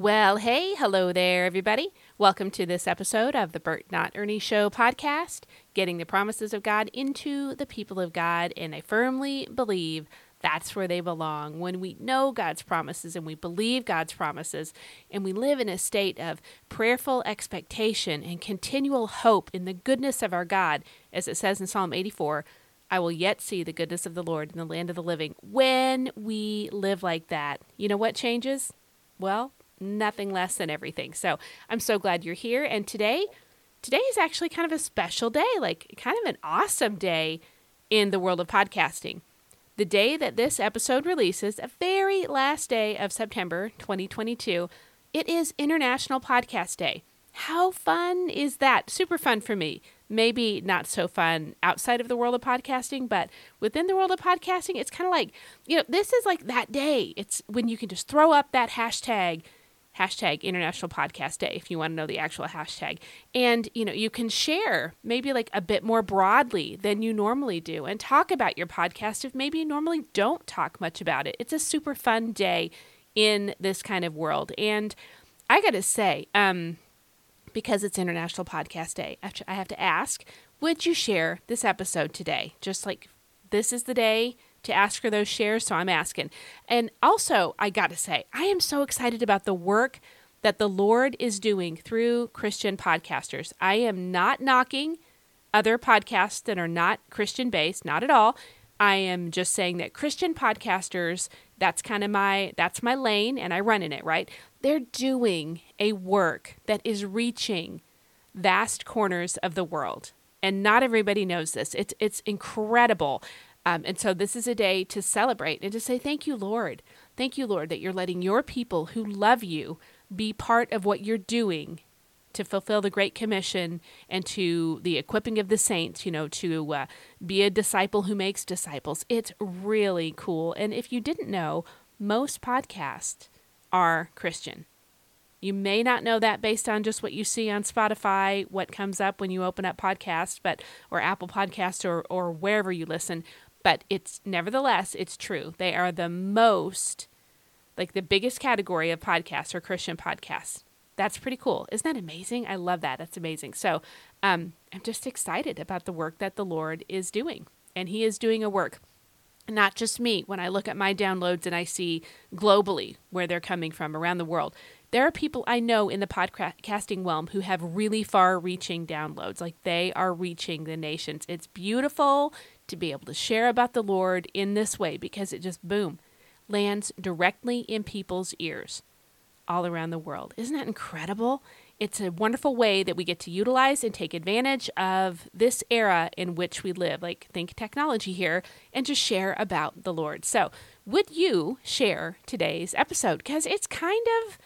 Well, hey, hello there, everybody. Welcome to this episode of the Bert Not Ernie Show podcast, getting the promises of God into the people of God. And I firmly believe that's where they belong. When we know God's promises and we believe God's promises, and we live in a state of prayerful expectation and continual hope in the goodness of our God, as it says in Psalm 84. I will yet see the goodness of the Lord in the land of the living. When we live like that, you know what changes? Well, nothing less than everything. So I'm so glad you're here. And today, today is actually kind of a special day, like kind of an awesome day in the world of podcasting. The day that this episode releases, a very last day of September 2022, it is International Podcast Day. How fun is that? Super fun for me. Maybe not so fun outside of the world of podcasting, but within the world of podcasting, it's kind of like, you know, this is like that day. It's when you can just throw up that hashtag hashtag international podcast day if you want to know the actual hashtag. And you know you can share maybe like a bit more broadly than you normally do and talk about your podcast if maybe you normally don't talk much about it. It's a super fun day in this kind of world. And i gotta say um because it's international podcast day i have to ask would you share this episode today? Just like this is the day to ask for those shares, so I'm asking. And also, I got to say, I am so excited about the work that the Lord is doing through Christian podcasters. I am not knocking other podcasts that are not Christian based, not at all. I am just saying that Christian podcasters, that's kind of my that's my lane and I run in it, right? They're doing a work that is reaching vast corners of the world. And not everybody knows this. It's it's incredible um, and so this is a day to celebrate and to say, Thank you, Lord. Thank you, Lord, that you're letting your people who love you be part of what you're doing to fulfill the Great Commission and to the equipping of the saints, you know, to uh, be a disciple who makes disciples. It's really cool. And if you didn't know, most podcasts are Christian. You may not know that based on just what you see on Spotify, what comes up when you open up podcasts, but or Apple Podcasts or or wherever you listen, but it's nevertheless it's true. They are the most like the biggest category of podcasts are Christian podcasts. That's pretty cool. Isn't that amazing? I love that. That's amazing. So um, I'm just excited about the work that the Lord is doing. And He is doing a work, not just me. When I look at my downloads and I see globally where they're coming from around the world, there are people I know in the podcasting realm who have really far reaching downloads. Like they are reaching the nations. It's beautiful to be able to share about the Lord in this way because it just, boom, lands directly in people's ears all around the world. Isn't that incredible? It's a wonderful way that we get to utilize and take advantage of this era in which we live. Like, think technology here and just share about the Lord. So, would you share today's episode? Because it's kind of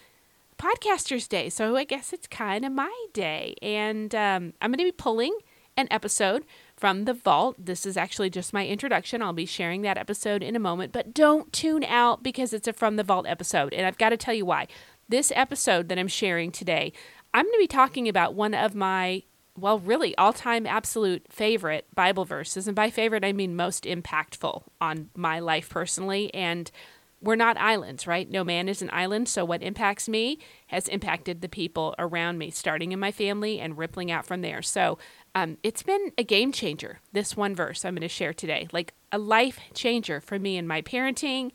Podcasters Day. So, I guess it's kind of my day. And um, I'm going to be pulling an episode from the vault. This is actually just my introduction. I'll be sharing that episode in a moment, but don't tune out because it's a From the Vault episode. And I've got to tell you why. This episode that I'm sharing today, I'm going to be talking about one of my, well, really all time absolute favorite Bible verses. And by favorite, I mean most impactful on my life personally. And we're not islands, right? No man is an island. So what impacts me has impacted the people around me, starting in my family and rippling out from there. So um, it's been a game changer, this one verse I'm going to share today, like a life changer for me and my parenting.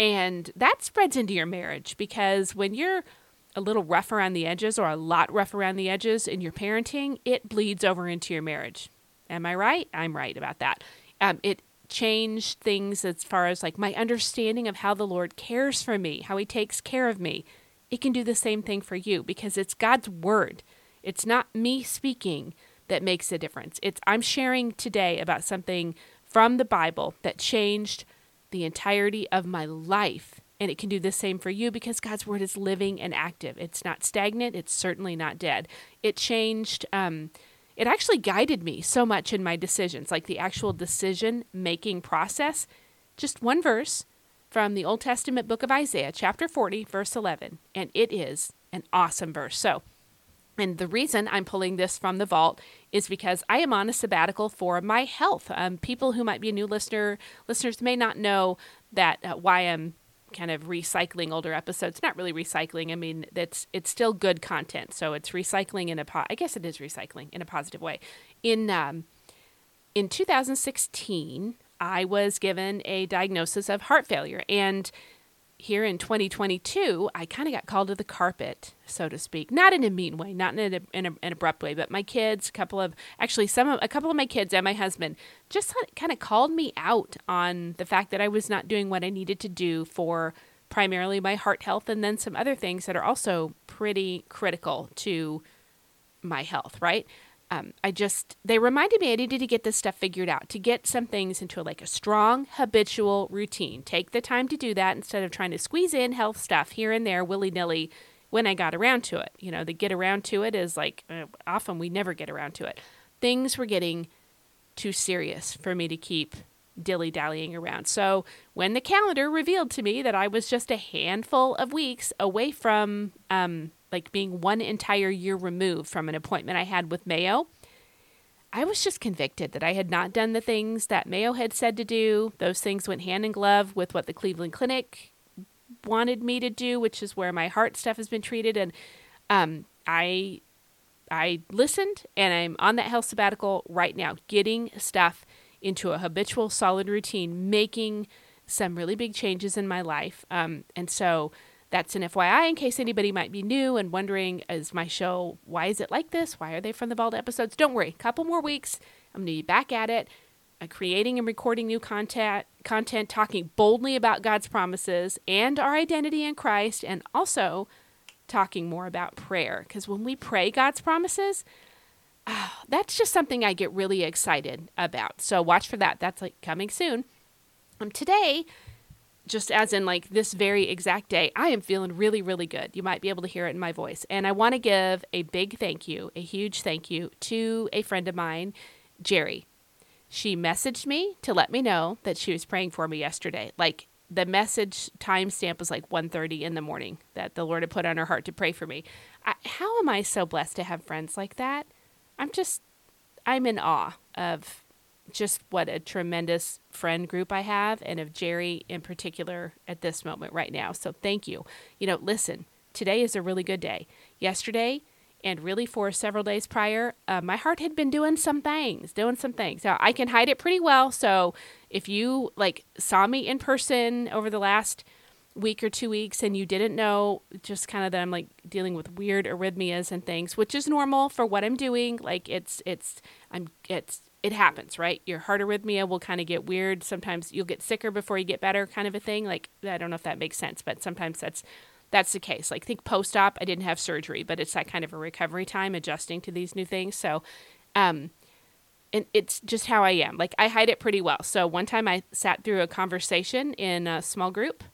And that spreads into your marriage because when you're a little rough around the edges or a lot rough around the edges in your parenting, it bleeds over into your marriage. Am I right? I'm right about that. Um, it changed things as far as like my understanding of how the Lord cares for me, how He takes care of me. It can do the same thing for you because it's God's word. It's not me speaking that makes a difference. It's I'm sharing today about something from the Bible that changed the entirety of my life. And it can do the same for you because God's word is living and active. It's not stagnant. It's certainly not dead. It changed, um, it actually guided me so much in my decisions, like the actual decision making process. Just one verse from the Old Testament book of Isaiah, chapter 40, verse 11. And it is an awesome verse. So, and the reason I'm pulling this from the vault is because I am on a sabbatical for my health. Um, people who might be a new listener, listeners may not know that uh, why I'm kind of recycling older episodes. Not really recycling. I mean, that's it's still good content. So it's recycling in a po- I guess it is recycling in a positive way. In um, in 2016, I was given a diagnosis of heart failure, and here in 2022, I kind of got called to the carpet, so to speak. Not in a mean way, not in, a, in a, an abrupt way, but my kids, a couple of actually some of a couple of my kids and my husband just kind of called me out on the fact that I was not doing what I needed to do for primarily my heart health and then some other things that are also pretty critical to my health, right? Um, I just they reminded me I needed to get this stuff figured out to get some things into like a strong habitual routine. Take the time to do that instead of trying to squeeze in health stuff here and there willy nilly when I got around to it. You know, the get around to it is like uh, often we never get around to it. Things were getting too serious for me to keep dilly dallying around. So when the calendar revealed to me that I was just a handful of weeks away from um, like being one entire year removed from an appointment I had with Mayo, I was just convicted that I had not done the things that Mayo had said to do. Those things went hand in glove with what the Cleveland Clinic wanted me to do, which is where my heart stuff has been treated. And um, I I listened, and I'm on that health sabbatical right now, getting stuff into a habitual, solid routine, making some really big changes in my life. Um, and so that's an FYI in case anybody might be new and wondering, is my show, why is it like this? Why are they from the vault episodes? Don't worry, a couple more weeks. I'm going to be back at it, uh, creating and recording new content, content, talking boldly about God's promises and our identity in Christ, and also talking more about prayer. Because when we pray God's promises, oh, that's just something I get really excited about. So watch for that. That's like coming soon. Um, today, just as in like this very exact day, I am feeling really, really good. You might be able to hear it in my voice. And I want to give a big thank you, a huge thank you to a friend of mine, Jerry. She messaged me to let me know that she was praying for me yesterday. Like the message timestamp was like 1.30 in the morning that the Lord had put on her heart to pray for me. I, how am I so blessed to have friends like that? I'm just, I'm in awe of just what a tremendous friend group I have, and of Jerry in particular at this moment right now. So thank you. You know, listen, today is a really good day. Yesterday, and really for several days prior, uh, my heart had been doing some things, doing some things. Now I can hide it pretty well. So if you like saw me in person over the last week or two weeks and you didn't know just kind of that I'm like dealing with weird arrhythmias and things, which is normal for what I'm doing. Like it's it's I'm it's it happens, right? Your heart arrhythmia will kind of get weird. Sometimes you'll get sicker before you get better, kind of a thing. Like I don't know if that makes sense, but sometimes that's that's the case. Like think post op, I didn't have surgery, but it's that kind of a recovery time adjusting to these new things. So, um, and it's just how I am. Like I hide it pretty well. So one time I sat through a conversation in a small group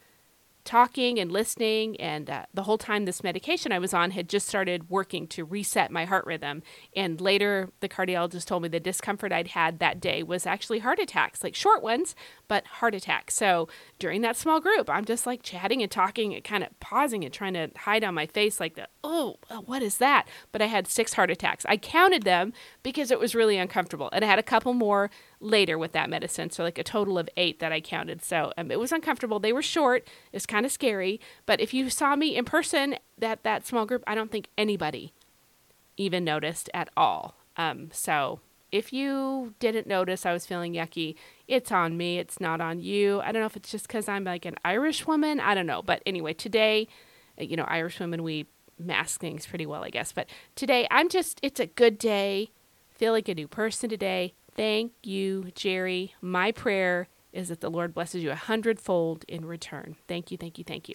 talking and listening and uh, the whole time this medication i was on had just started working to reset my heart rhythm. And later the cardiologist told me the discomfort i'd had that day was actually heart attacks like short ones but heart attacks. So during that small group i'm just like chatting and talking and kind of pausing and trying to hide on my face like the oh what is that? But i had six heart attacks. I counted them because it was really uncomfortable and i had a couple more later with that medicine. So, like a total of eight that I counted. So, um, it was uncomfortable. They were short. It's kind of scary. But if you saw me in person, that, that small group, I don't think anybody even noticed at all. Um, so, if you didn't notice I was feeling yucky, it's on me. It's not on you. I don't know if it's just because I'm like an Irish woman. I don't know. But anyway, today, uh, you know, Irish women, we mask things pretty well, I guess. But today, I'm just, it's a good day. Feel like a new person today. Thank you, Jerry. My prayer is that the Lord blesses you a hundredfold in return. Thank you, thank you, thank you.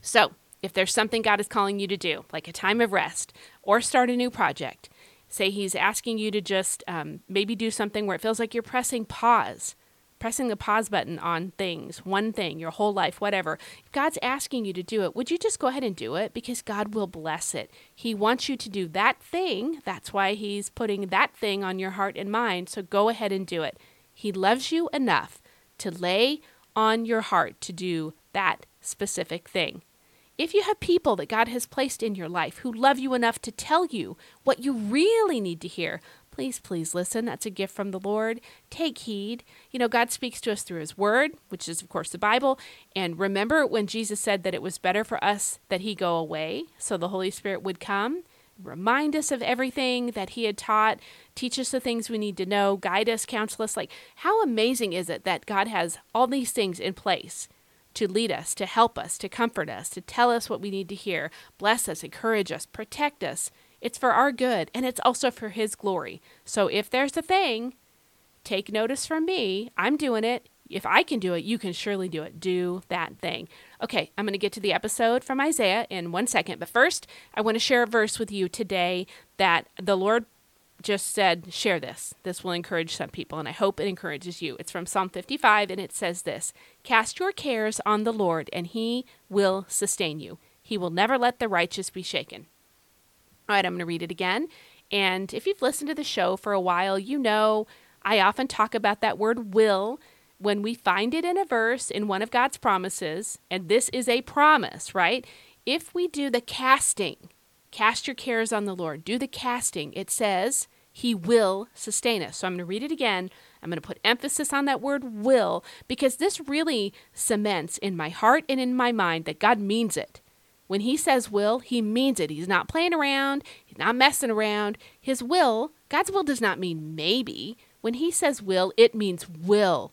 So, if there's something God is calling you to do, like a time of rest or start a new project, say He's asking you to just um, maybe do something where it feels like you're pressing pause pressing the pause button on things, one thing, your whole life, whatever. If God's asking you to do it, would you just go ahead and do it? Because God will bless it. He wants you to do that thing. That's why He's putting that thing on your heart and mind. So go ahead and do it. He loves you enough to lay on your heart to do that specific thing. If you have people that God has placed in your life who love you enough to tell you what you really need to hear, please, please listen. That's a gift from the Lord. Take heed. You know, God speaks to us through His Word, which is, of course, the Bible. And remember when Jesus said that it was better for us that He go away so the Holy Spirit would come? Remind us of everything that He had taught, teach us the things we need to know, guide us, counsel us. Like, how amazing is it that God has all these things in place? to lead us, to help us, to comfort us, to tell us what we need to hear, bless us, encourage us, protect us. It's for our good and it's also for His glory. So if there's a thing, take notice from me. I'm doing it. If I can do it, you can surely do it. Do that thing. Okay, I'm going to get to the episode from Isaiah in one second. But first, I want to share a verse with you today that the Lord just said, share this. This will encourage some people, and I hope it encourages you. It's from Psalm 55, and it says this Cast your cares on the Lord, and he will sustain you. He will never let the righteous be shaken. All right, I'm going to read it again. And if you've listened to the show for a while, you know I often talk about that word will when we find it in a verse in one of God's promises, and this is a promise, right? If we do the casting, Cast your cares on the Lord. Do the casting. It says he will sustain us. So I'm going to read it again. I'm going to put emphasis on that word will because this really cements in my heart and in my mind that God means it. When he says will, he means it. He's not playing around, he's not messing around. His will, God's will does not mean maybe. When he says will, it means will.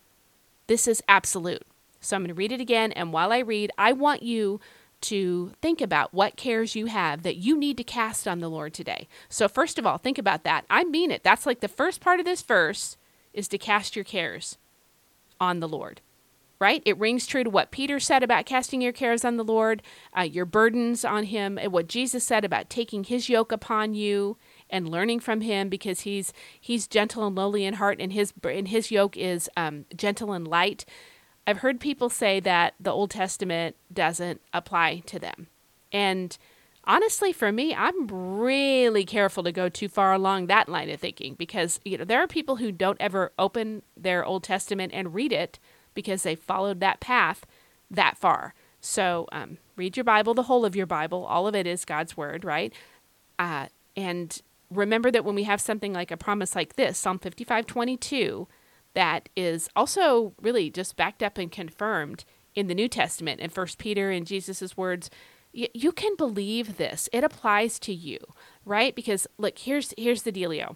This is absolute. So I'm going to read it again. And while I read, I want you to think about what cares you have that you need to cast on the Lord today. So, first of all, think about that. I mean it. That's like the first part of this verse is to cast your cares on the Lord, right? It rings true to what Peter said about casting your cares on the Lord, uh, your burdens on Him, and what Jesus said about taking His yoke upon you and learning from Him because He's He's gentle and lowly in heart, and His and His yoke is um, gentle and light. I've heard people say that the Old Testament doesn't apply to them. And honestly, for me, I'm really careful to go too far along that line of thinking because, you know, there are people who don't ever open their Old Testament and read it because they followed that path that far. So um, read your Bible, the whole of your Bible. All of it is God's Word, right? Uh, and remember that when we have something like a promise like this, Psalm 55 22, that is also really just backed up and confirmed in the New Testament and First Peter and Jesus' words. You can believe this; it applies to you, right? Because look, here's here's the dealio.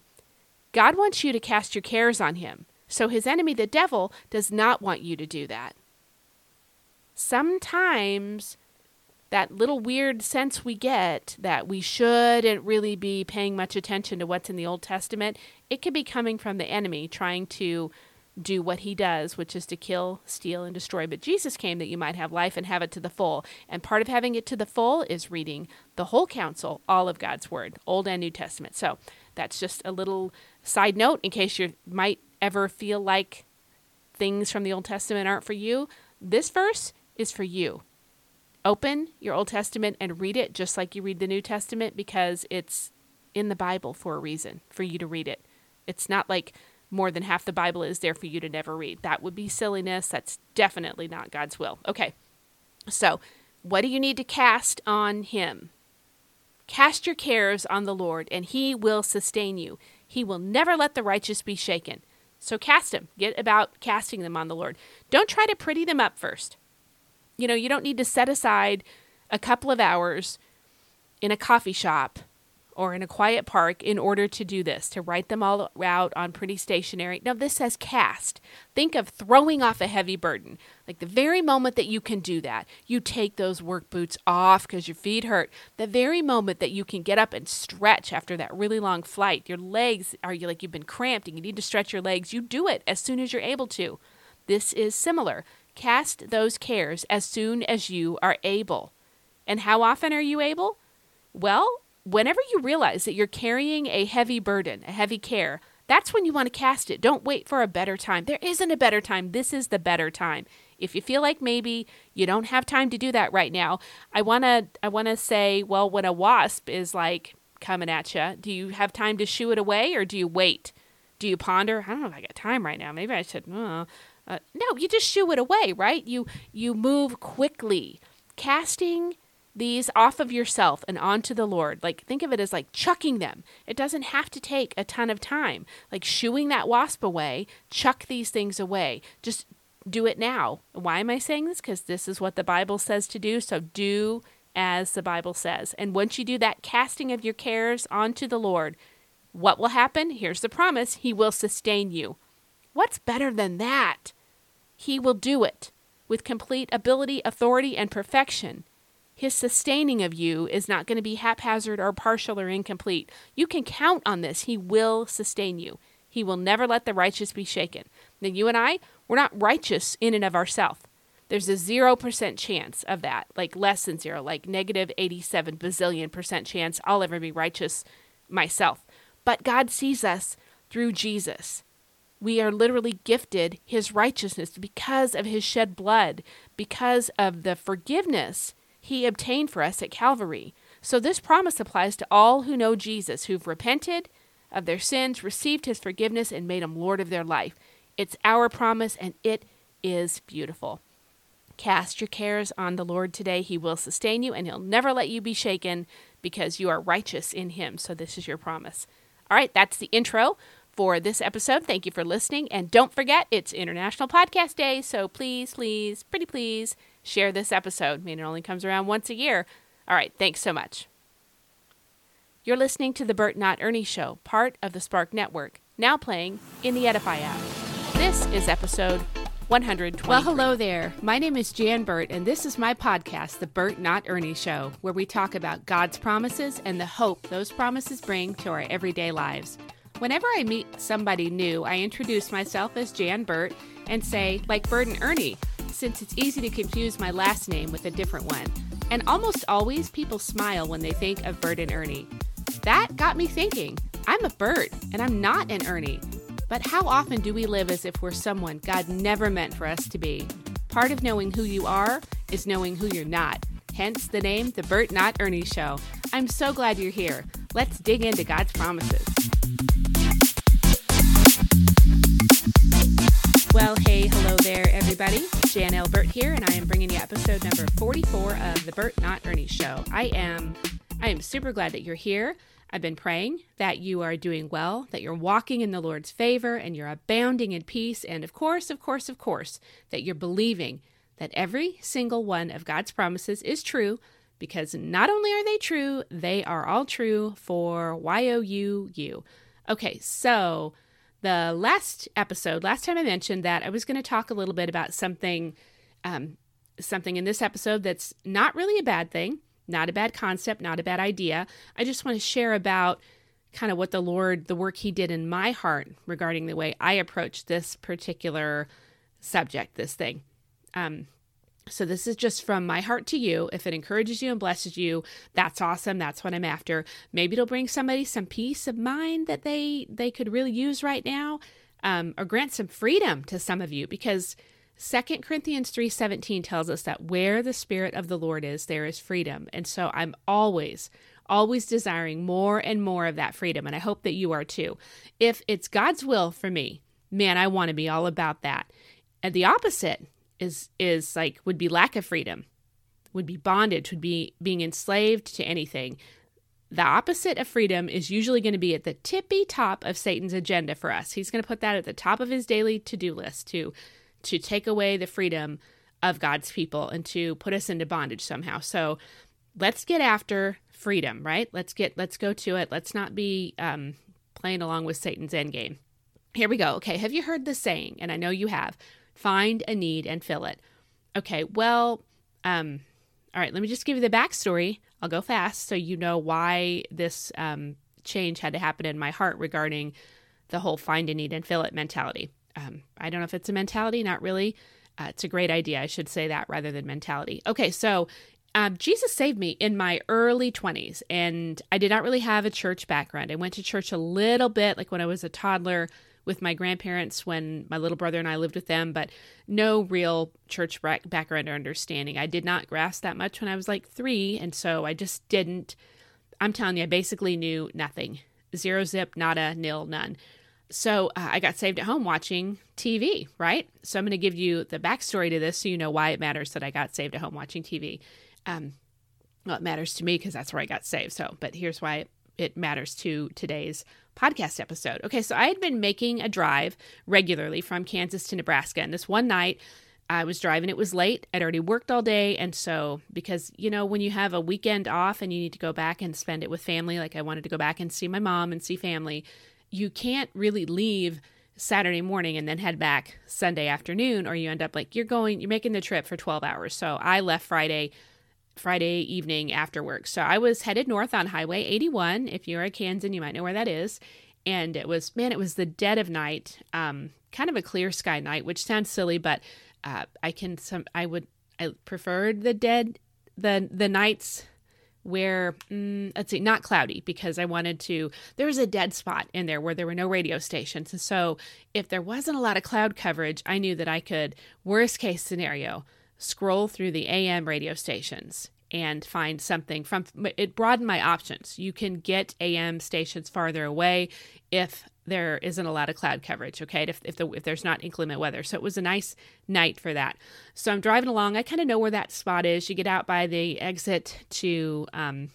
God wants you to cast your cares on Him, so His enemy, the devil, does not want you to do that. Sometimes that little weird sense we get that we shouldn't really be paying much attention to what's in the Old Testament, it could be coming from the enemy trying to do what he does, which is to kill, steal, and destroy. But Jesus came that you might have life and have it to the full. And part of having it to the full is reading the whole counsel, all of God's word, Old and New Testament. So that's just a little side note in case you might ever feel like things from the Old Testament aren't for you. This verse is for you. Open your Old Testament and read it just like you read the New Testament because it's in the Bible for a reason, for you to read it. It's not like more than half the Bible is there for you to never read. That would be silliness. That's definitely not God's will. Okay. So, what do you need to cast on Him? Cast your cares on the Lord, and He will sustain you. He will never let the righteous be shaken. So, cast them. Get about casting them on the Lord. Don't try to pretty them up first. You know, you don't need to set aside a couple of hours in a coffee shop or in a quiet park in order to do this, to write them all out on pretty stationery. Now, this says cast. Think of throwing off a heavy burden. Like the very moment that you can do that, you take those work boots off because your feet hurt. The very moment that you can get up and stretch after that really long flight, your legs are you like you've been cramped and you need to stretch your legs, you do it as soon as you're able to. This is similar. Cast those cares as soon as you are able. And how often are you able? Well, whenever you realize that you're carrying a heavy burden, a heavy care, that's when you want to cast it. Don't wait for a better time. There isn't a better time. This is the better time. If you feel like maybe you don't have time to do that right now, I want to I want to say, well, when a wasp is like coming at you, do you have time to shoo it away or do you wait? Do you ponder? I don't know if I got time right now. Maybe I should. Uh, uh, no, you just shoo it away, right? You you move quickly. Casting these off of yourself and onto the Lord. Like, think of it as like chucking them. It doesn't have to take a ton of time. Like, shooing that wasp away, chuck these things away. Just do it now. Why am I saying this? Because this is what the Bible says to do. So, do as the Bible says. And once you do that casting of your cares onto the Lord, what will happen? Here's the promise He will sustain you. What's better than that? He will do it with complete ability, authority, and perfection. His sustaining of you is not going to be haphazard or partial or incomplete. You can count on this. He will sustain you. He will never let the righteous be shaken. Now, you and I, we're not righteous in and of ourselves. There's a 0% chance of that, like less than zero, like negative 87 bazillion percent chance I'll ever be righteous myself. But God sees us through Jesus. We are literally gifted his righteousness because of his shed blood, because of the forgiveness he obtained for us at Calvary. So this promise applies to all who know Jesus, who've repented of their sins, received his forgiveness, and made him Lord of their life. It's our promise, and it is beautiful. Cast your cares on the Lord today. He will sustain you, and he'll never let you be shaken because you are righteous in him. So this is your promise. All right, that's the intro for this episode. Thank you for listening. And don't forget, it's International Podcast Day. So please, please, pretty please, share this episode. I mean, it only comes around once a year. All right, thanks so much. You're listening to the Bert Not Ernie Show, part of the Spark Network, now playing in the Edify app. This is episode 120. Well, hello there. My name is Jan Burt, and this is my podcast, The Bert Not Ernie Show, where we talk about God's promises and the hope those promises bring to our everyday lives. Whenever I meet somebody new, I introduce myself as Jan Burt and say, like Bert and Ernie, since it's easy to confuse my last name with a different one. And almost always people smile when they think of Bert and Ernie. That got me thinking. I'm a Bert and I'm not an Ernie. But how often do we live as if we're someone God never meant for us to be? Part of knowing who you are is knowing who you're not. Hence the name, The Bert Not Ernie Show. I'm so glad you're here. Let's dig into God's promises. Well, hey, hello there, everybody. Jan Elbert here, and I am bringing you episode number 44 of the Bert Not Ernie Show. I am, I am super glad that you're here. I've been praying that you are doing well, that you're walking in the Lord's favor, and you're abounding in peace, and of course, of course, of course, that you're believing that every single one of God's promises is true, because not only are they true, they are all true for Y O U U. Okay, so the last episode, last time I mentioned that I was going to talk a little bit about something, um, something in this episode that's not really a bad thing, not a bad concept, not a bad idea. I just want to share about kind of what the Lord, the work He did in my heart regarding the way I approach this particular subject, this thing. Um, so this is just from my heart to you. If it encourages you and blesses you, that's awesome. That's what I'm after. Maybe it'll bring somebody some peace of mind that they they could really use right now, um, or grant some freedom to some of you because. 2 Corinthians 3:17 tells us that where the spirit of the Lord is there is freedom. And so I'm always always desiring more and more of that freedom and I hope that you are too. If it's God's will for me, man, I want to be all about that. And the opposite, is is like would be lack of freedom, would be bondage, would be being enslaved to anything. The opposite of freedom is usually going to be at the tippy top of Satan's agenda for us. He's going to put that at the top of his daily to-do list to to take away the freedom of God's people and to put us into bondage somehow. So let's get after freedom, right? Let's get let's go to it. Let's not be um, playing along with Satan's end game. Here we go. Okay, have you heard the saying? And I know you have find a need and fill it. Okay, well, um, all right, let me just give you the backstory. I'll go fast so you know why this um, change had to happen in my heart regarding the whole find a need and fill it mentality. Um, I don't know if it's a mentality, not really. Uh, it's a great idea. I should say that rather than mentality. Okay, so um, Jesus saved me in my early 20s, and I did not really have a church background. I went to church a little bit, like when I was a toddler, with my grandparents when my little brother and I lived with them, but no real church background or understanding. I did not grasp that much when I was like three, and so I just didn't. I'm telling you, I basically knew nothing zero zip, nada, nil, none. So uh, I got saved at home watching TV, right? So I'm going to give you the backstory to this so you know why it matters that I got saved at home watching TV. Um, Well, it matters to me because that's where I got saved. So, but here's why it matters to today's podcast episode. Okay, so I had been making a drive regularly from Kansas to Nebraska, and this one night I was driving, it was late. I'd already worked all day, and so because you know, when you have a weekend off and you need to go back and spend it with family, like I wanted to go back and see my mom and see family, you can't really leave Saturday morning and then head back Sunday afternoon, or you end up like you're going, you're making the trip for 12 hours. So I left Friday Friday evening after work. So I was headed north on Highway 81. If you're a Kansan, you might know where that is. And it was, man, it was the dead of night, um, kind of a clear sky night, which sounds silly, but uh, I can some I would I preferred the dead the the nights where mm, let's see not cloudy because i wanted to there was a dead spot in there where there were no radio stations and so if there wasn't a lot of cloud coverage i knew that i could worst case scenario scroll through the am radio stations and find something from it broadened my options you can get am stations farther away if there isn't a lot of cloud coverage, okay, if, if, the, if there's not inclement weather. So it was a nice night for that. So I'm driving along. I kind of know where that spot is. You get out by the exit to um,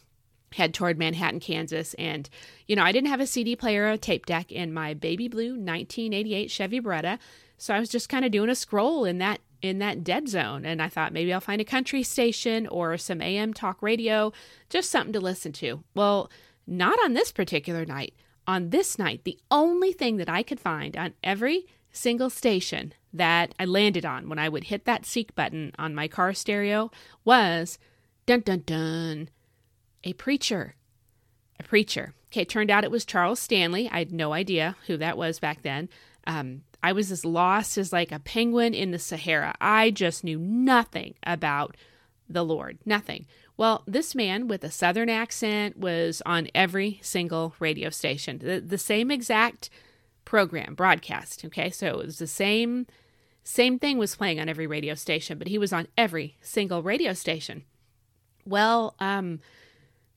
head toward Manhattan, Kansas. And, you know, I didn't have a CD player or a tape deck in my baby blue 1988 Chevy Beretta. So I was just kind of doing a scroll in that in that dead zone and I thought maybe I'll find a country station or some AM talk radio, just something to listen to. Well, not on this particular night on this night, the only thing that I could find on every single station that I landed on when I would hit that seek button on my car stereo was dun dun dun a preacher. A preacher. Okay, it turned out it was Charles Stanley. I had no idea who that was back then. Um, I was as lost as like a penguin in the Sahara. I just knew nothing about the Lord. Nothing. Well, this man with a southern accent was on every single radio station, the, the same exact program, broadcast. Okay, so it was the same same thing was playing on every radio station, but he was on every single radio station. Well, um,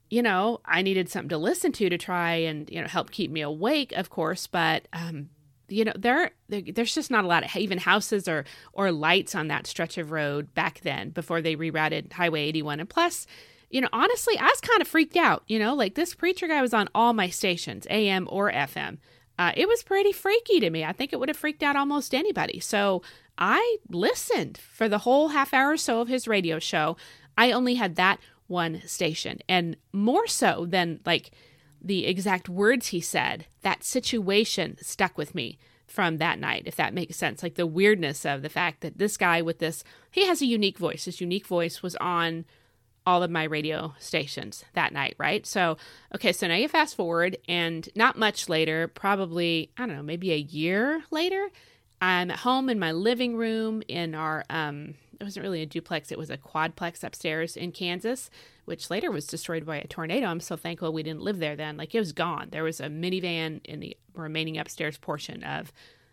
you know, I needed something to listen to to try and you know help keep me awake, of course. But um, you know there, there, there's just not a lot of even houses or or lights on that stretch of road back then before they rerouted highway 81 and plus you know honestly i was kind of freaked out you know like this preacher guy was on all my stations am or fm uh, it was pretty freaky to me. I think it would have freaked out almost anybody. So i listened for the whole half hour or so of his radio show. I only had that one station and more so than like the exact words he said, that situation stuck with me from that night, if that makes sense. Like the weirdness of the fact that this guy with this, he has a unique voice. His unique voice was on all of my radio stations that night, right? So, okay, so now you fast forward, and not much later, probably, I don't know, maybe a year later, I'm at home in my living room in our, um, it wasn't really a duplex, it was a quadplex upstairs in Kansas which later was destroyed by a tornado. I'm so thankful we didn't live there then. Like it was gone. There was a minivan in the remaining upstairs portion of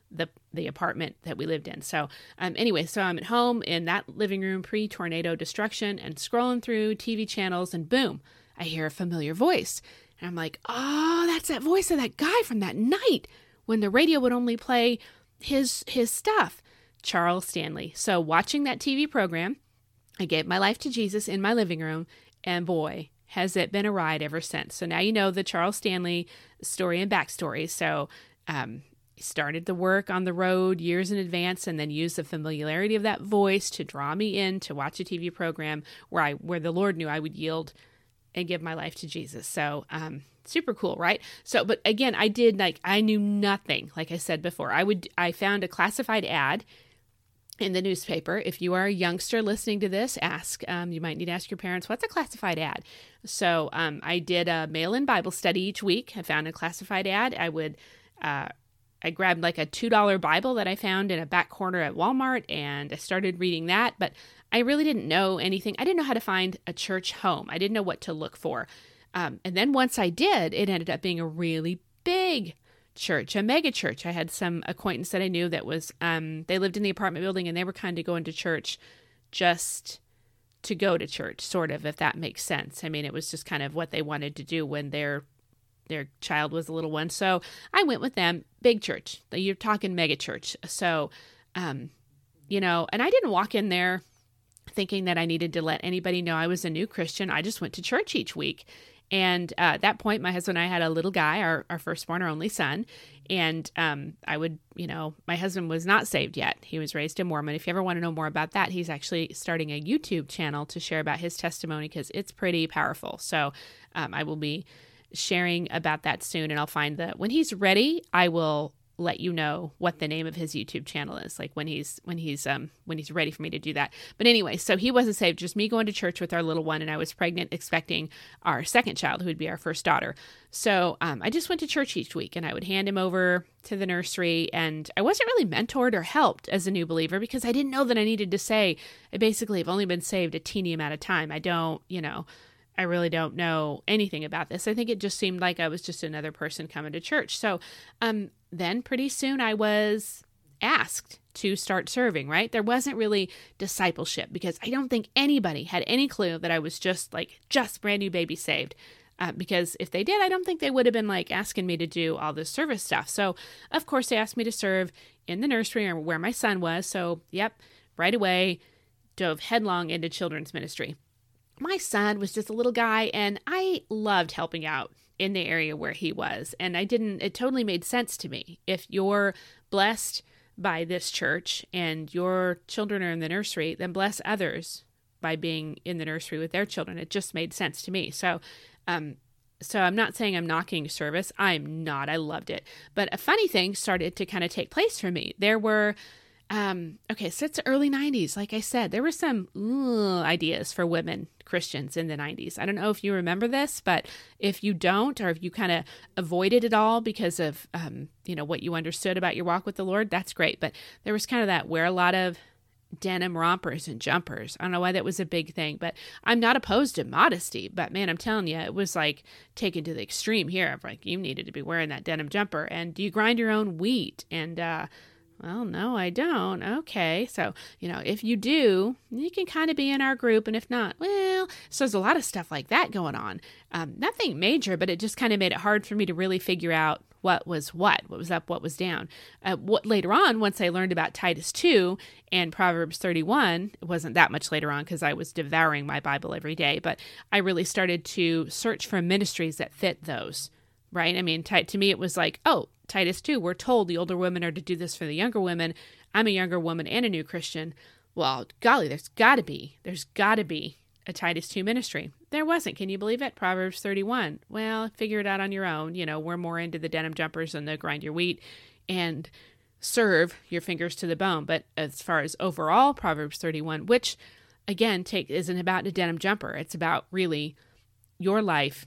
the the apartment that we lived in. So um, anyway, so I'm at home in that living room pre tornado destruction and scrolling through TV channels, and boom, I hear a familiar voice, and I'm like, oh, that's that voice of that guy from that night when the radio would only play his his stuff, Charles Stanley. So watching that TV program. I gave my life to Jesus in my living room and boy, has it been a ride ever since. So now you know the Charles Stanley story and backstory. So, um, started the work on the road years in advance and then used the familiarity of that voice to draw me in to watch a TV program where I where the Lord knew I would yield and give my life to Jesus. So um super cool, right? So but again, I did like I knew nothing like I said before. I would I found a classified ad in the newspaper. If you are a youngster listening to this, ask. Um, you might need to ask your parents, what's a classified ad? So um, I did a mail in Bible study each week. I found a classified ad. I would. Uh, I grabbed like a $2 Bible that I found in a back corner at Walmart and I started reading that, but I really didn't know anything. I didn't know how to find a church home. I didn't know what to look for. Um, and then once I did, it ended up being a really big church, a mega church. I had some acquaintance that I knew that was um they lived in the apartment building and they were kind of going to church just to go to church, sort of, if that makes sense. I mean, it was just kind of what they wanted to do when their their child was a little one. So I went with them. Big church. You're talking mega church. So um, you know, and I didn't walk in there thinking that I needed to let anybody know I was a new Christian. I just went to church each week. And uh, at that point, my husband and I had a little guy, our, our firstborn, our only son. And um, I would, you know, my husband was not saved yet. He was raised a Mormon. If you ever want to know more about that, he's actually starting a YouTube channel to share about his testimony because it's pretty powerful. So um, I will be sharing about that soon. And I'll find that when he's ready, I will let you know what the name of his YouTube channel is like when he's when he's um when he's ready for me to do that. But anyway, so he wasn't saved, just me going to church with our little one and I was pregnant expecting our second child who would be our first daughter. So um, I just went to church each week and I would hand him over to the nursery and I wasn't really mentored or helped as a new believer because I didn't know that I needed to say I basically have only been saved a teeny amount of time. I don't, you know, I really don't know anything about this. I think it just seemed like I was just another person coming to church. So um, then pretty soon I was asked to start serving, right? There wasn't really discipleship because I don't think anybody had any clue that I was just like, just brand new baby saved. Uh, because if they did, I don't think they would have been like asking me to do all this service stuff. So, of course, they asked me to serve in the nursery or where my son was. So, yep, right away, dove headlong into children's ministry my son was just a little guy and I loved helping out in the area where he was. And I didn't, it totally made sense to me. If you're blessed by this church and your children are in the nursery, then bless others by being in the nursery with their children. It just made sense to me. So, um, so I'm not saying I'm knocking service. I'm not. I loved it. But a funny thing started to kind of take place for me. There were um, okay, so it's early 90s. Like I said, there were some ideas for women Christians in the 90s. I don't know if you remember this, but if you don't, or if you kind of avoided it all because of, um, you know, what you understood about your walk with the Lord, that's great. But there was kind of that wear a lot of denim rompers and jumpers. I don't know why that was a big thing, but I'm not opposed to modesty. But man, I'm telling you, it was like taken to the extreme here of like, you needed to be wearing that denim jumper and you grind your own wheat and, uh, well, no, I don't. Okay. So, you know, if you do, you can kind of be in our group. And if not, well, so there's a lot of stuff like that going on. Um, nothing major, but it just kind of made it hard for me to really figure out what was what, what was up, what was down. Uh, what later on, once I learned about Titus 2 and Proverbs 31, it wasn't that much later on because I was devouring my Bible every day, but I really started to search for ministries that fit those right? I mean, t- to me, it was like, oh, Titus 2, we're told the older women are to do this for the younger women. I'm a younger woman and a new Christian. Well, golly, there's got to be, there's got to be a Titus 2 ministry. There wasn't. Can you believe it? Proverbs 31. Well, figure it out on your own. You know, we're more into the denim jumpers and the grind your wheat and serve your fingers to the bone. But as far as overall Proverbs 31, which again take isn't about a denim jumper, it's about really your life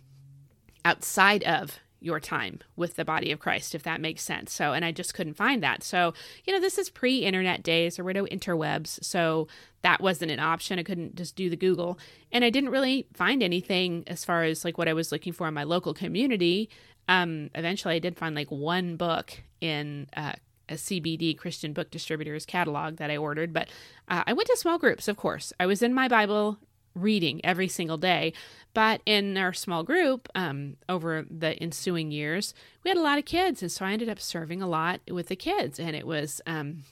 outside of your time with the body of Christ, if that makes sense. So, and I just couldn't find that. So, you know, this is pre internet days, there were no interwebs. So that wasn't an option. I couldn't just do the Google. And I didn't really find anything as far as like what I was looking for in my local community. Um, eventually, I did find like one book in uh, a CBD Christian book distributor's catalog that I ordered, but uh, I went to small groups, of course. I was in my Bible reading every single day. But in our small group, um, over the ensuing years, we had a lot of kids, and so I ended up serving a lot with the kids, and it was um,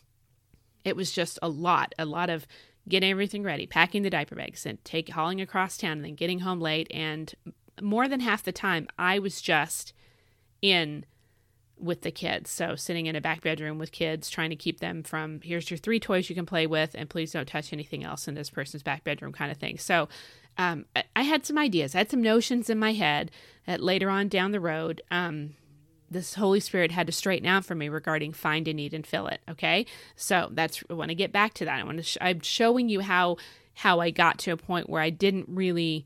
it was just a lot, a lot of getting everything ready, packing the diaper bags, and take hauling across town, and then getting home late. And more than half the time, I was just in with the kids. So sitting in a back bedroom with kids, trying to keep them from here's your three toys you can play with, and please don't touch anything else in this person's back bedroom, kind of thing. So um, I had some ideas, I had some notions in my head that later on down the road, um, this Holy Spirit had to straighten out for me regarding find a need and fill it. Okay, so that's I want to get back to that. I want to. Sh- I'm showing you how how I got to a point where I didn't really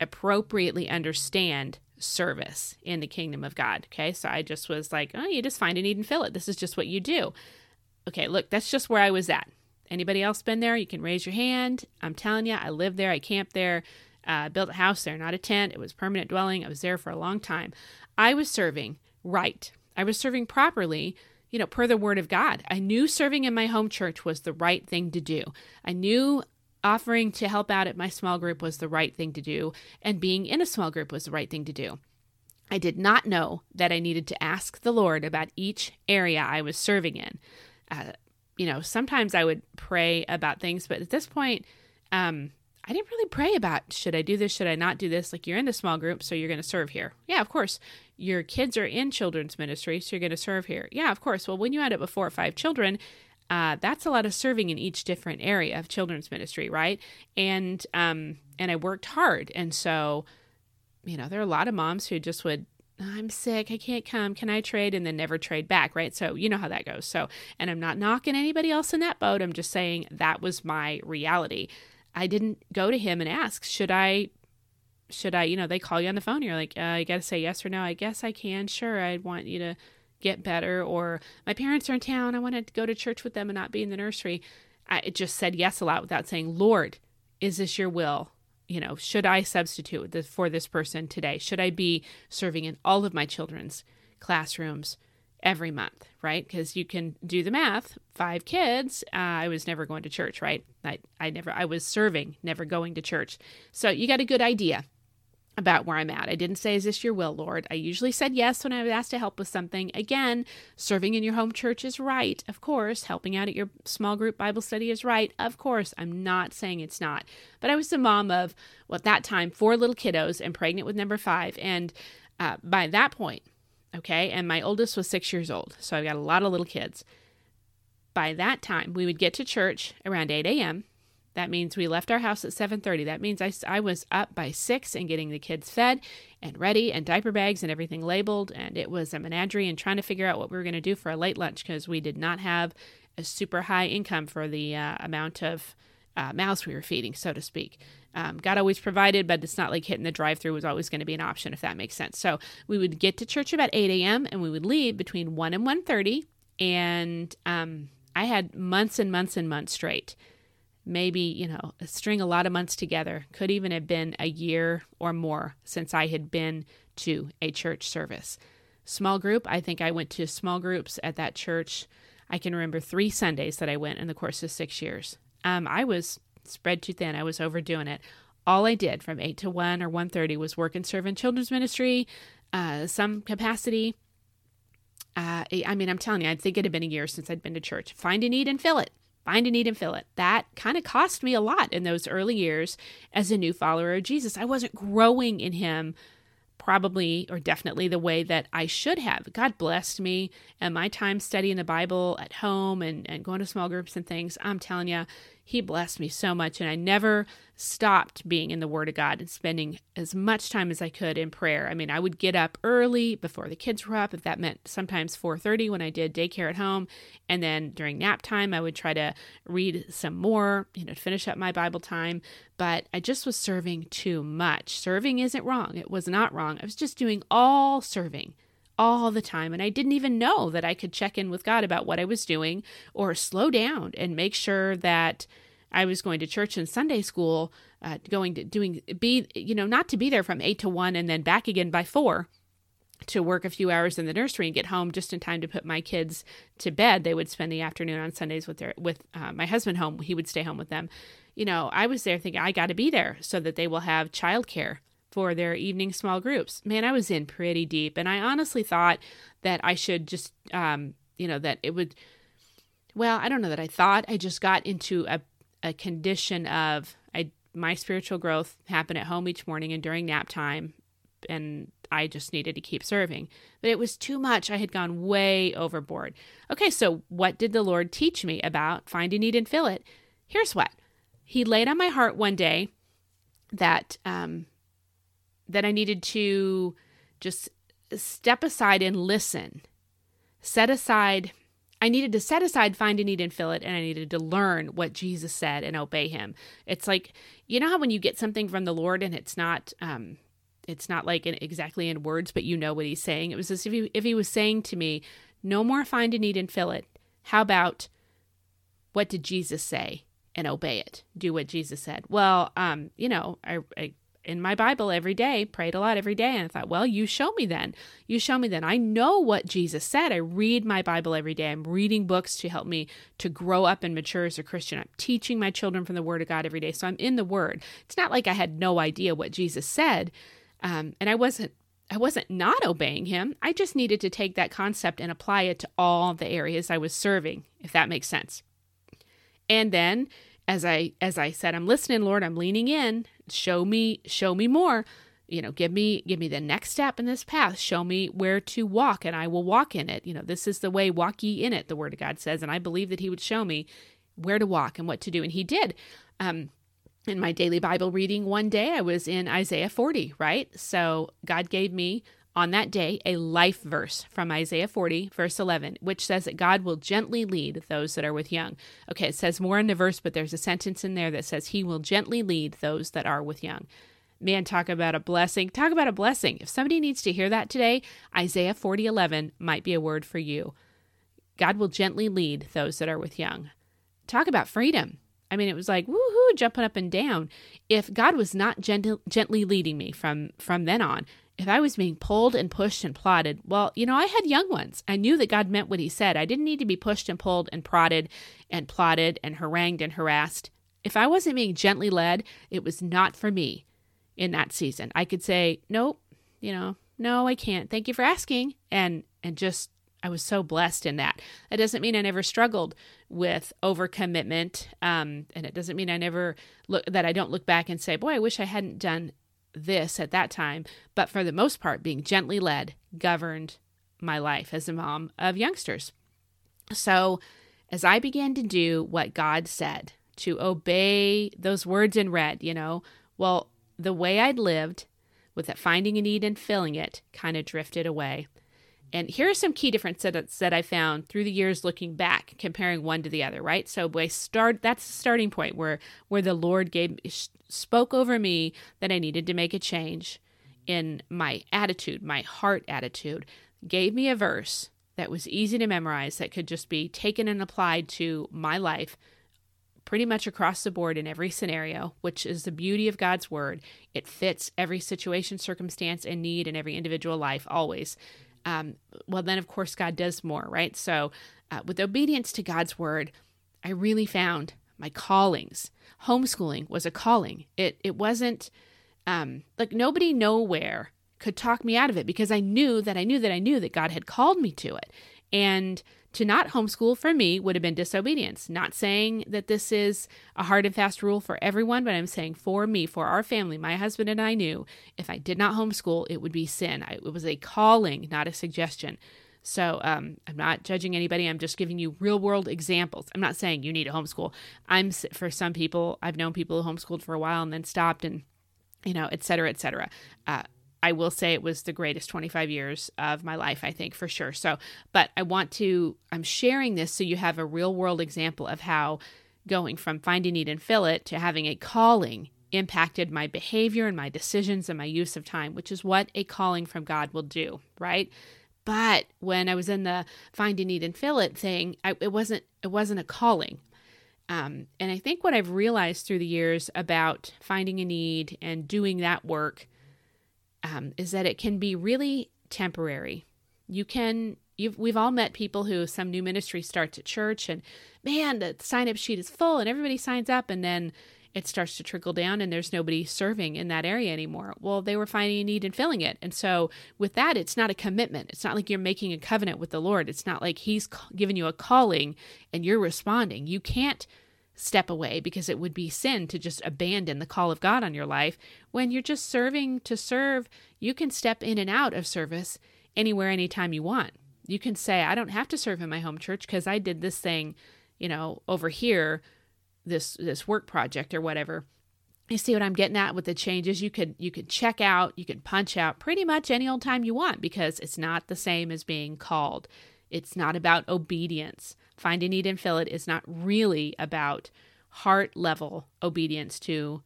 appropriately understand service in the kingdom of God. Okay. So I just was like, oh, you just find a need and fill it. This is just what you do. Okay. Look, that's just where I was at. Anybody else been there? You can raise your hand. I'm telling you, I lived there. I camped there. Uh, built a house there, not a tent. It was permanent dwelling. I was there for a long time. I was serving right. I was serving properly, you know, per the word of God. I knew serving in my home church was the right thing to do. I knew offering to help out at my small group was the right thing to do, and being in a small group was the right thing to do. I did not know that I needed to ask the Lord about each area I was serving in. Uh, you know, sometimes I would pray about things, but at this point, um, I didn't really pray about should I do this, should I not do this? Like you're in the small group, so you're going to serve here. Yeah, of course. Your kids are in children's ministry, so you're going to serve here. Yeah, of course. Well, when you end up with four or five children, uh, that's a lot of serving in each different area of children's ministry, right? And um, and I worked hard, and so you know there are a lot of moms who just would I'm sick, I can't come, can I trade? And then never trade back, right? So you know how that goes. So, and I'm not knocking anybody else in that boat. I'm just saying that was my reality. I didn't go to him and ask, should I, should I, you know, they call you on the phone. You're like, uh, got to say yes or no. I guess I can. Sure. I'd want you to get better. Or my parents are in town. I want to go to church with them and not be in the nursery. I just said yes a lot without saying, Lord, is this your will? You know, should I substitute for this person today? Should I be serving in all of my children's classrooms? every month, right? Because you can do the math. Five kids, uh, I was never going to church, right? I, I never, I was serving, never going to church. So you got a good idea about where I'm at. I didn't say, Is this your will, Lord? I usually said yes when I was asked to help with something. Again, serving in your home church is right, of course. Helping out at your small group Bible study is right, of course. I'm not saying it's not. But I was the mom of, well, at that time, four little kiddos and pregnant with number five. And uh, by that point, Okay. And my oldest was six years old. So I've got a lot of little kids. By that time, we would get to church around 8 a.m. That means we left our house at 7:30. That means I, I was up by 6 and getting the kids fed and ready and diaper bags and everything labeled and it was a menagerie and trying to figure out what we were going to do for a late lunch because we did not have a super high income for the uh, amount of uh, mouths we were feeding, so to speak. Um, God always provided, but it's not like hitting the drive through was always going to be an option, if that makes sense. So we would get to church about 8 a.m. and we would leave between 1 and 1.30. And um, I had months and months and months straight. Maybe, you know, string a lot of months together. Could even have been a year or more since I had been to a church service. Small group, I think I went to small groups at that church. I can remember three Sundays that I went in the course of six years. Um, I was spread too thin. I was overdoing it. All I did from 8 to 1 or 1.30 was work and serve in children's ministry, uh, some capacity. Uh, I mean, I'm telling you, I think it had been a year since I'd been to church. Find a need and fill it. Find a need and fill it. That kind of cost me a lot in those early years as a new follower of Jesus. I wasn't growing in Him probably or definitely the way that I should have. God blessed me and my time studying the Bible at home and, and going to small groups and things. I'm telling you, he blessed me so much, and I never stopped being in the Word of God and spending as much time as I could in prayer. I mean, I would get up early before the kids were up, if that meant sometimes 4:30 when I did daycare at home, and then during nap time I would try to read some more, you know, finish up my Bible time. But I just was serving too much. Serving isn't wrong; it was not wrong. I was just doing all serving all the time. And I didn't even know that I could check in with God about what I was doing or slow down and make sure that I was going to church and Sunday school, uh, going to doing, be, you know, not to be there from eight to one and then back again by four to work a few hours in the nursery and get home just in time to put my kids to bed. They would spend the afternoon on Sundays with their with uh, my husband home. He would stay home with them. You know, I was there thinking I got to be there so that they will have childcare for their evening small groups. Man, I was in pretty deep, and I honestly thought that I should just, um, you know, that it would. Well, I don't know that I thought. I just got into a a condition of I my spiritual growth happened at home each morning and during nap time, and I just needed to keep serving. But it was too much. I had gone way overboard. Okay, so what did the Lord teach me about find a need and fill it? Here's what He laid on my heart one day that um, that I needed to just step aside and listen, set aside. I needed to set aside, find a need, and fill it, and I needed to learn what Jesus said and obey Him. It's like you know how when you get something from the Lord and it's not, um, it's not like in, exactly in words, but you know what He's saying. It was as if he, if He was saying to me, "No more find a need and fill it. How about what did Jesus say?" and obey it. Do what Jesus said. Well, um, you know, I, I in my Bible every day, prayed a lot every day. And I thought, well, you show me then. You show me then. I know what Jesus said. I read my Bible every day. I'm reading books to help me to grow up and mature as a Christian. I'm teaching my children from the Word of God every day. So I'm in the Word. It's not like I had no idea what Jesus said. Um, and I wasn't. I wasn't not obeying him. I just needed to take that concept and apply it to all the areas I was serving, if that makes sense. And then as I as I said, I'm listening, Lord, I'm leaning in. Show me, show me more. You know, give me give me the next step in this path. Show me where to walk, and I will walk in it. You know, this is the way, walk ye in it, the word of God says. And I believe that he would show me where to walk and what to do. And he did. Um, in my daily Bible reading one day, I was in Isaiah 40, right? So God gave me on that day a life verse from Isaiah 40, verse 11, which says that God will gently lead those that are with young. Okay, it says more in the verse, but there's a sentence in there that says, He will gently lead those that are with young. Man, talk about a blessing. Talk about a blessing. If somebody needs to hear that today, Isaiah 40, 11 might be a word for you. God will gently lead those that are with young. Talk about freedom. I mean, it was like woohoo, jumping up and down. If God was not gently leading me from from then on, if I was being pulled and pushed and prodded, well, you know, I had young ones. I knew that God meant what He said. I didn't need to be pushed and pulled and prodded and plotted and harangued and harassed. If I wasn't being gently led, it was not for me in that season. I could say, nope, you know, no, I can't. Thank you for asking, and and just I was so blessed in that. That doesn't mean I never struggled with overcommitment, um, and it doesn't mean I never look that I don't look back and say, boy, I wish I hadn't done this at that time, but for the most part, being gently led governed my life as a mom of youngsters. So, as I began to do what God said, to obey those words in red, you know, well, the way I'd lived with finding a need and filling it kind of drifted away. And here are some key differences that I found through the years looking back, comparing one to the other, right? So by start that's the starting point where where the Lord gave spoke over me that I needed to make a change in my attitude, my heart attitude, gave me a verse that was easy to memorize that could just be taken and applied to my life pretty much across the board in every scenario, which is the beauty of God's word. It fits every situation, circumstance, and need in every individual life always um, well, then of course God does more, right? So, uh, with obedience to God's word, I really found my callings. Homeschooling was a calling. It it wasn't um, like nobody nowhere could talk me out of it because I knew that I knew that I knew that God had called me to it, and to not homeschool for me would have been disobedience. Not saying that this is a hard and fast rule for everyone, but I'm saying for me, for our family, my husband and I knew if I did not homeschool, it would be sin. It was a calling, not a suggestion. So um, I'm not judging anybody. I'm just giving you real world examples. I'm not saying you need a homeschool. I'm for some people. I've known people who homeschooled for a while and then stopped, and you know, et cetera, et cetera. Uh, I will say it was the greatest 25 years of my life, I think, for sure. So, but I want to, I'm sharing this so you have a real world example of how going from find a need and fill it to having a calling impacted my behavior and my decisions and my use of time, which is what a calling from God will do, right? But when I was in the find a need and fill it thing, I, it wasn't it wasn't a calling. Um, and I think what I've realized through the years about finding a need and doing that work um, is that it can be really temporary. You can You've, we've all met people who some new ministry starts at church and man the sign up sheet is full and everybody signs up and then it starts to trickle down and there's nobody serving in that area anymore. Well they were finding a need and filling it. And so with that it's not a commitment. It's not like you're making a covenant with the lord. It's not like he's given you a calling and you're responding. You can't step away because it would be sin to just abandon the call of God on your life. When you're just serving to serve, you can step in and out of service anywhere, anytime you want. You can say, I don't have to serve in my home church because I did this thing, you know, over here, this this work project or whatever. You see what I'm getting at with the changes? You could you could check out, you can punch out pretty much any old time you want because it's not the same as being called. It's not about obedience. Find a need and fill it is not really about heart level obedience to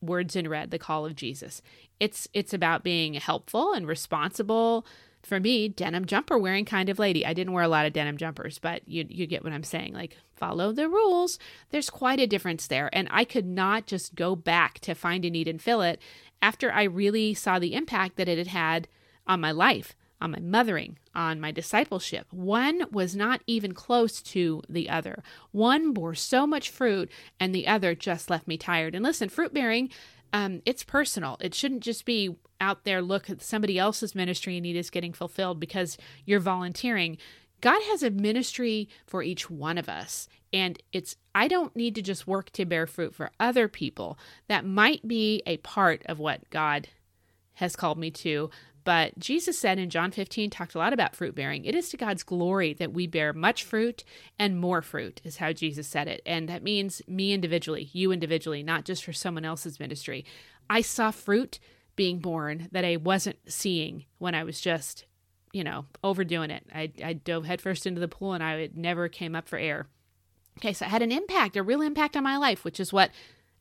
words in red, the call of Jesus. It's it's about being helpful and responsible. For me, denim jumper wearing kind of lady. I didn't wear a lot of denim jumpers, but you you get what I'm saying. Like follow the rules. There's quite a difference there, and I could not just go back to find a need and fill it after I really saw the impact that it had had on my life on my mothering, on my discipleship. One was not even close to the other. One bore so much fruit, and the other just left me tired. And listen, fruit bearing, um, it's personal. It shouldn't just be out there, look at somebody else's ministry and need is getting fulfilled because you're volunteering. God has a ministry for each one of us. And it's, I don't need to just work to bear fruit for other people. That might be a part of what God has called me to. But Jesus said in John 15, talked a lot about fruit bearing. It is to God's glory that we bear much fruit and more fruit, is how Jesus said it. And that means me individually, you individually, not just for someone else's ministry. I saw fruit being born that I wasn't seeing when I was just you know, overdoing it. I, I dove headfirst into the pool and I never came up for air. Okay, so it had an impact, a real impact on my life, which is what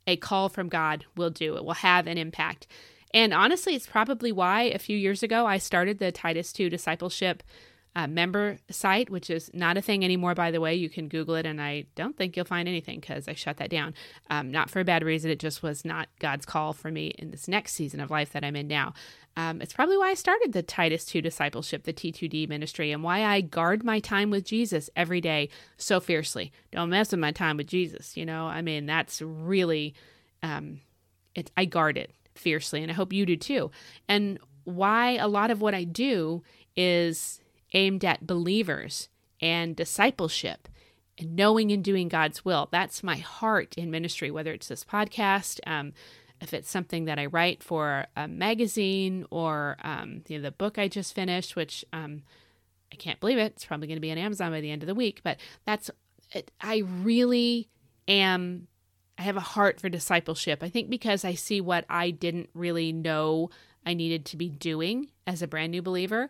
a call from God will do. It will have an impact. And honestly, it's probably why a few years ago I started the Titus 2 discipleship uh, member site, which is not a thing anymore, by the way. You can Google it, and I don't think you'll find anything because I shut that down. Um, not for a bad reason. It just was not God's call for me in this next season of life that I'm in now. Um, it's probably why I started the Titus 2 discipleship, the T2D ministry, and why I guard my time with Jesus every day so fiercely. Don't mess with my time with Jesus. You know, I mean, that's really, um, I guard it fiercely, and I hope you do too. And why a lot of what I do is aimed at believers and discipleship and knowing and doing God's will. That's my heart in ministry, whether it's this podcast, um, if it's something that I write for a magazine or um, you know, the book I just finished, which um, I can't believe it. It's probably going to be on Amazon by the end of the week, but that's, it, I really am, I have a heart for discipleship. I think because I see what I didn't really know I needed to be doing as a brand new believer.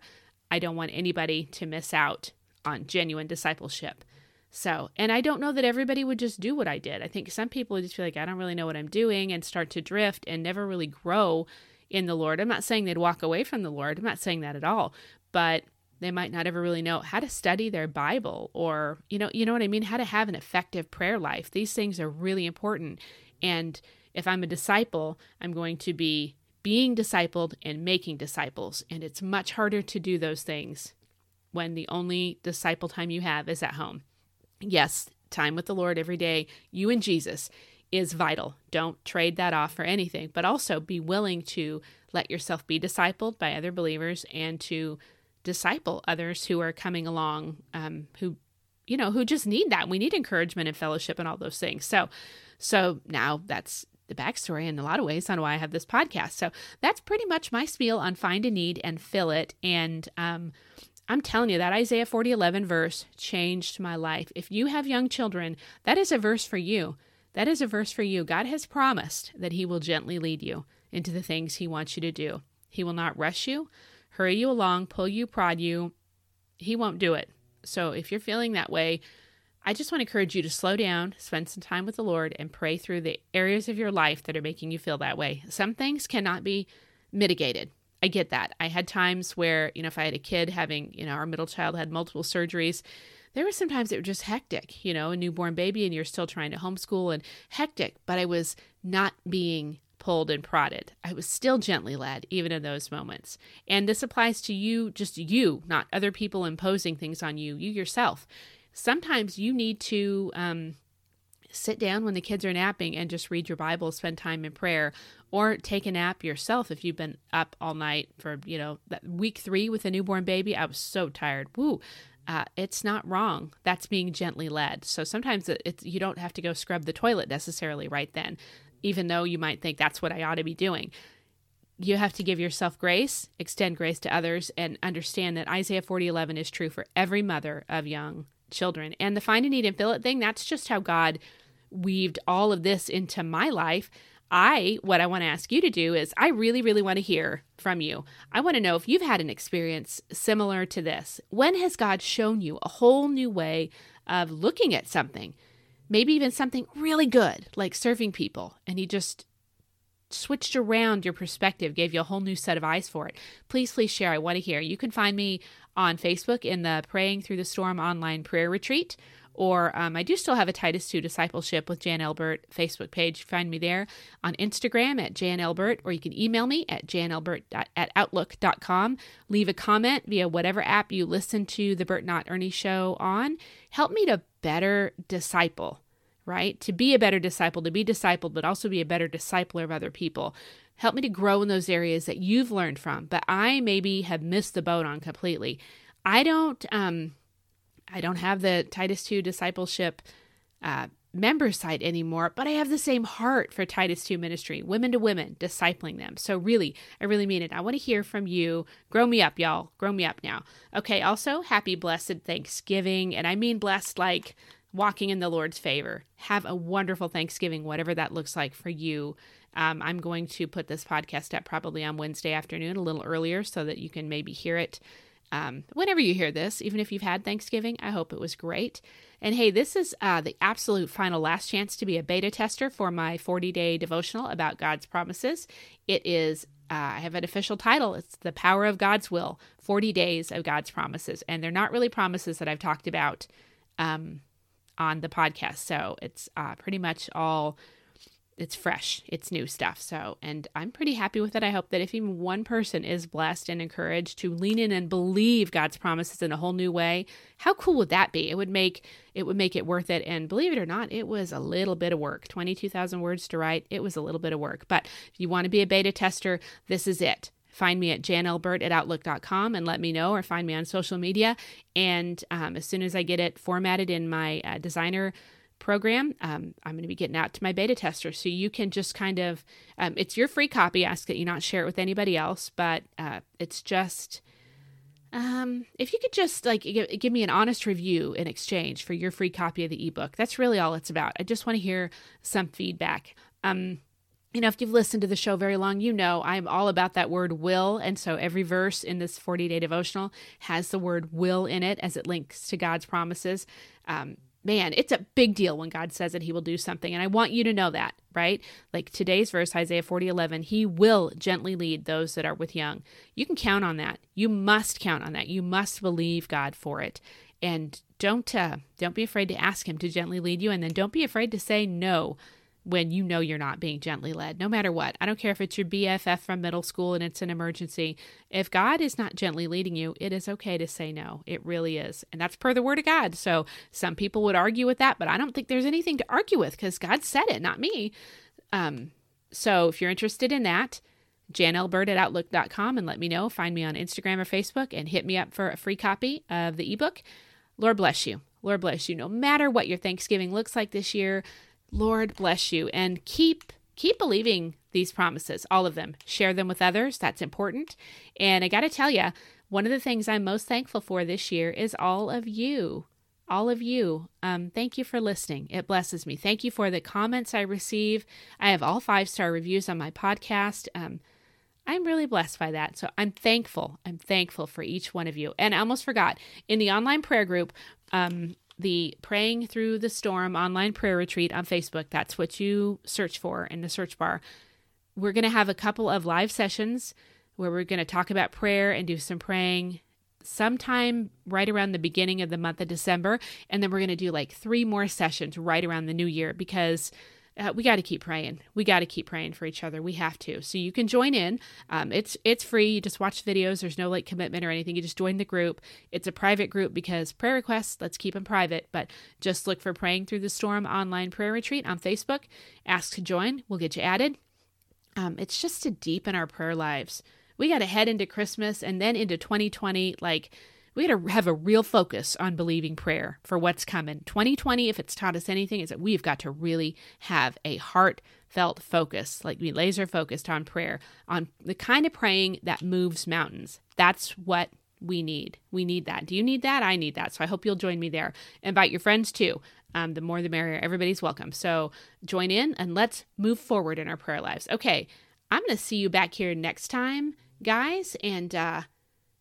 I don't want anybody to miss out on genuine discipleship. So, and I don't know that everybody would just do what I did. I think some people would just feel like, I don't really know what I'm doing and start to drift and never really grow in the Lord. I'm not saying they'd walk away from the Lord. I'm not saying that at all. But they might not ever really know how to study their Bible or, you know, you know what I mean? How to have an effective prayer life. These things are really important. And if I'm a disciple, I'm going to be being discipled and making disciples. And it's much harder to do those things when the only disciple time you have is at home. Yes, time with the Lord every day, you and Jesus, is vital. Don't trade that off for anything, but also be willing to let yourself be discipled by other believers and to disciple others who are coming along um, who you know who just need that we need encouragement and fellowship and all those things so so now that's the backstory in a lot of ways on why I have this podcast. So that's pretty much my spiel on find a need and fill it. And um, I'm telling you that Isaiah 40 11 verse changed my life. If you have young children, that is a verse for you. That is a verse for you. God has promised that He will gently lead you into the things He wants you to do. He will not rush you, hurry you along, pull you, prod you. He won't do it. So if you're feeling that way, I just want to encourage you to slow down, spend some time with the Lord, and pray through the areas of your life that are making you feel that way. Some things cannot be mitigated. I get that. I had times where, you know, if I had a kid having, you know, our middle child had multiple surgeries, there were sometimes it was just hectic, you know, a newborn baby and you're still trying to homeschool and hectic, but I was not being pulled and prodded. I was still gently led, even in those moments. And this applies to you, just you, not other people imposing things on you, you yourself sometimes you need to um, sit down when the kids are napping and just read your Bible, spend time in prayer, or take a nap yourself if you've been up all night for, you know, week three with a newborn baby. I was so tired. Woo. Uh, it's not wrong. That's being gently led. So sometimes it's, you don't have to go scrub the toilet necessarily right then, even though you might think that's what I ought to be doing. You have to give yourself grace, extend grace to others, and understand that Isaiah 40:11 is true for every mother of young children. And the find a need and fill it thing, that's just how God weaved all of this into my life. I, what I want to ask you to do is, I really, really want to hear from you. I want to know if you've had an experience similar to this. When has God shown you a whole new way of looking at something? Maybe even something really good, like serving people, and He just switched around your perspective, gave you a whole new set of eyes for it. Please, please share. I want to hear. You can find me on Facebook in the Praying Through the Storm online prayer retreat. Or um, I do still have a Titus 2 discipleship with Jan Elbert Facebook page. Find me there on Instagram at Jan Elbert, or you can email me at janelbert at outlook.com. Leave a comment via whatever app you listen to the Bert Not Ernie show on. Help me to better disciple, right? To be a better disciple, to be discipled, but also be a better discipler of other people. Help me to grow in those areas that you've learned from, but I maybe have missed the boat on completely. I don't um I don't have the Titus 2 discipleship uh, member site anymore, but I have the same heart for Titus 2 ministry, women to women, discipling them. So, really, I really mean it. I want to hear from you. Grow me up, y'all. Grow me up now. Okay, also, happy, blessed Thanksgiving. And I mean blessed like walking in the Lord's favor. Have a wonderful Thanksgiving, whatever that looks like for you. Um, I'm going to put this podcast up probably on Wednesday afternoon, a little earlier, so that you can maybe hear it um, whenever you hear this, even if you've had Thanksgiving. I hope it was great. And hey, this is uh, the absolute final last chance to be a beta tester for my 40 day devotional about God's promises. It is uh, I have an official title. It's The Power of God's Will 40 Days of God's Promises. And they're not really promises that I've talked about um, on the podcast. So it's uh, pretty much all it's fresh, it's new stuff. So, and I'm pretty happy with it. I hope that if even one person is blessed and encouraged to lean in and believe God's promises in a whole new way, how cool would that be? It would make it would make it worth it. And believe it or not, it was a little bit of work. 22,000 words to write. It was a little bit of work. But if you want to be a beta tester, this is it find me at janelbert at outlook.com and let me know or find me on social media and um, as soon as i get it formatted in my uh, designer program. Um, I'm going to be getting out to my beta testers. So you can just kind of, um, it's your free copy. ask that you not share it with anybody else, but uh, it's just, um, if you could just like give, give me an honest review in exchange for your free copy of the ebook, that's really all it's about. I just want to hear some feedback. Um, you know, if you've listened to the show very long, you know I'm all about that word will. And so every verse in this 40 day devotional has the word will in it as it links to God's promises. Um, man, it's a big deal when God says that he will do something. And I want you to know that, right? Like today's verse, Isaiah 40 11, he will gently lead those that are with young. You can count on that. You must count on that. You must believe God for it. And don't uh, don't be afraid to ask him to gently lead you and then don't be afraid to say no when you know you're not being gently led, no matter what. I don't care if it's your BFF from middle school and it's an emergency. If God is not gently leading you, it is okay to say no. It really is. And that's per the word of God. So some people would argue with that, but I don't think there's anything to argue with because God said it, not me. Um, so if you're interested in that, janelbert at outlook.com and let me know. Find me on Instagram or Facebook and hit me up for a free copy of the ebook. Lord bless you. Lord bless you. No matter what your Thanksgiving looks like this year, Lord bless you and keep keep believing these promises, all of them. Share them with others. That's important. And I got to tell you, one of the things I'm most thankful for this year is all of you. All of you. Um, thank you for listening. It blesses me. Thank you for the comments I receive. I have all five star reviews on my podcast. Um, I'm really blessed by that. So I'm thankful. I'm thankful for each one of you. And I almost forgot in the online prayer group, um, the Praying Through the Storm online prayer retreat on Facebook. That's what you search for in the search bar. We're going to have a couple of live sessions where we're going to talk about prayer and do some praying sometime right around the beginning of the month of December. And then we're going to do like three more sessions right around the new year because uh, we got to keep praying. We got to keep praying for each other. We have to. So you can join in. Um, it's it's free. You just watch videos. There's no like commitment or anything. You just join the group. It's a private group because prayer requests. Let's keep them private. But just look for praying through the storm online prayer retreat on Facebook. Ask to join. We'll get you added. Um, it's just to deepen our prayer lives. We got to head into Christmas and then into 2020 like we got to have a real focus on believing prayer for what's coming. 2020, if it's taught us anything, is that we've got to really have a heartfelt focus, like be laser focused on prayer, on the kind of praying that moves mountains. That's what we need. We need that. Do you need that? I need that. So I hope you'll join me there. Invite your friends too. Um, the more the merrier. Everybody's welcome. So join in and let's move forward in our prayer lives. Okay, I'm going to see you back here next time, guys. And uh,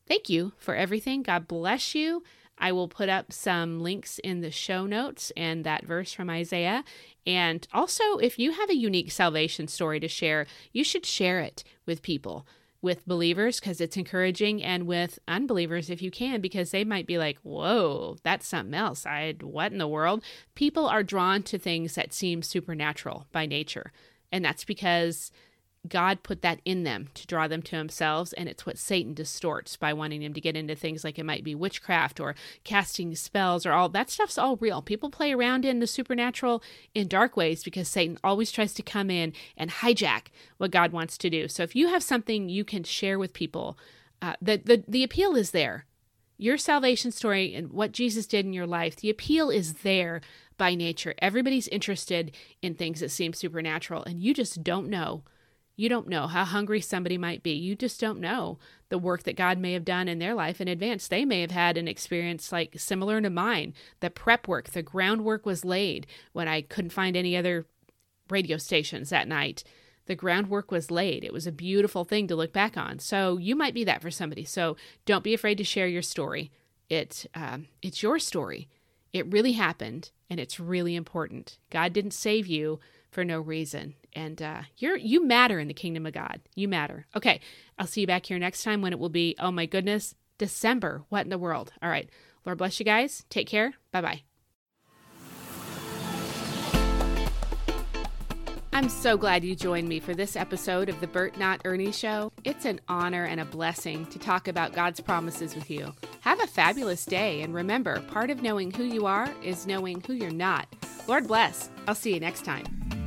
Thank you for everything. God bless you. I will put up some links in the show notes and that verse from Isaiah. And also, if you have a unique salvation story to share, you should share it with people, with believers, because it's encouraging, and with unbelievers if you can, because they might be like, whoa, that's something else. I, what in the world? People are drawn to things that seem supernatural by nature. And that's because God put that in them to draw them to themselves, and it's what Satan distorts by wanting them to get into things like it might be witchcraft or casting spells or all that stuff's all real. People play around in the supernatural in dark ways because Satan always tries to come in and hijack what God wants to do. So if you have something you can share with people, uh, the, the the appeal is there. your salvation story and what Jesus did in your life, the appeal is there by nature. Everybody's interested in things that seem supernatural, and you just don't know. You don't know how hungry somebody might be. You just don't know the work that God may have done in their life in advance. They may have had an experience like similar to mine. The prep work, the groundwork was laid when I couldn't find any other radio stations that night. The groundwork was laid. It was a beautiful thing to look back on. So you might be that for somebody. So don't be afraid to share your story. It um, it's your story. It really happened, and it's really important. God didn't save you for no reason, and uh, you're you matter in the kingdom of God. You matter. Okay, I'll see you back here next time when it will be. Oh my goodness, December. What in the world? All right. Lord bless you guys. Take care. Bye bye. I'm so glad you joined me for this episode of the Bert Not Ernie Show. It's an honor and a blessing to talk about God's promises with you. Have a fabulous day, and remember, part of knowing who you are is knowing who you're not. Lord bless. I'll see you next time.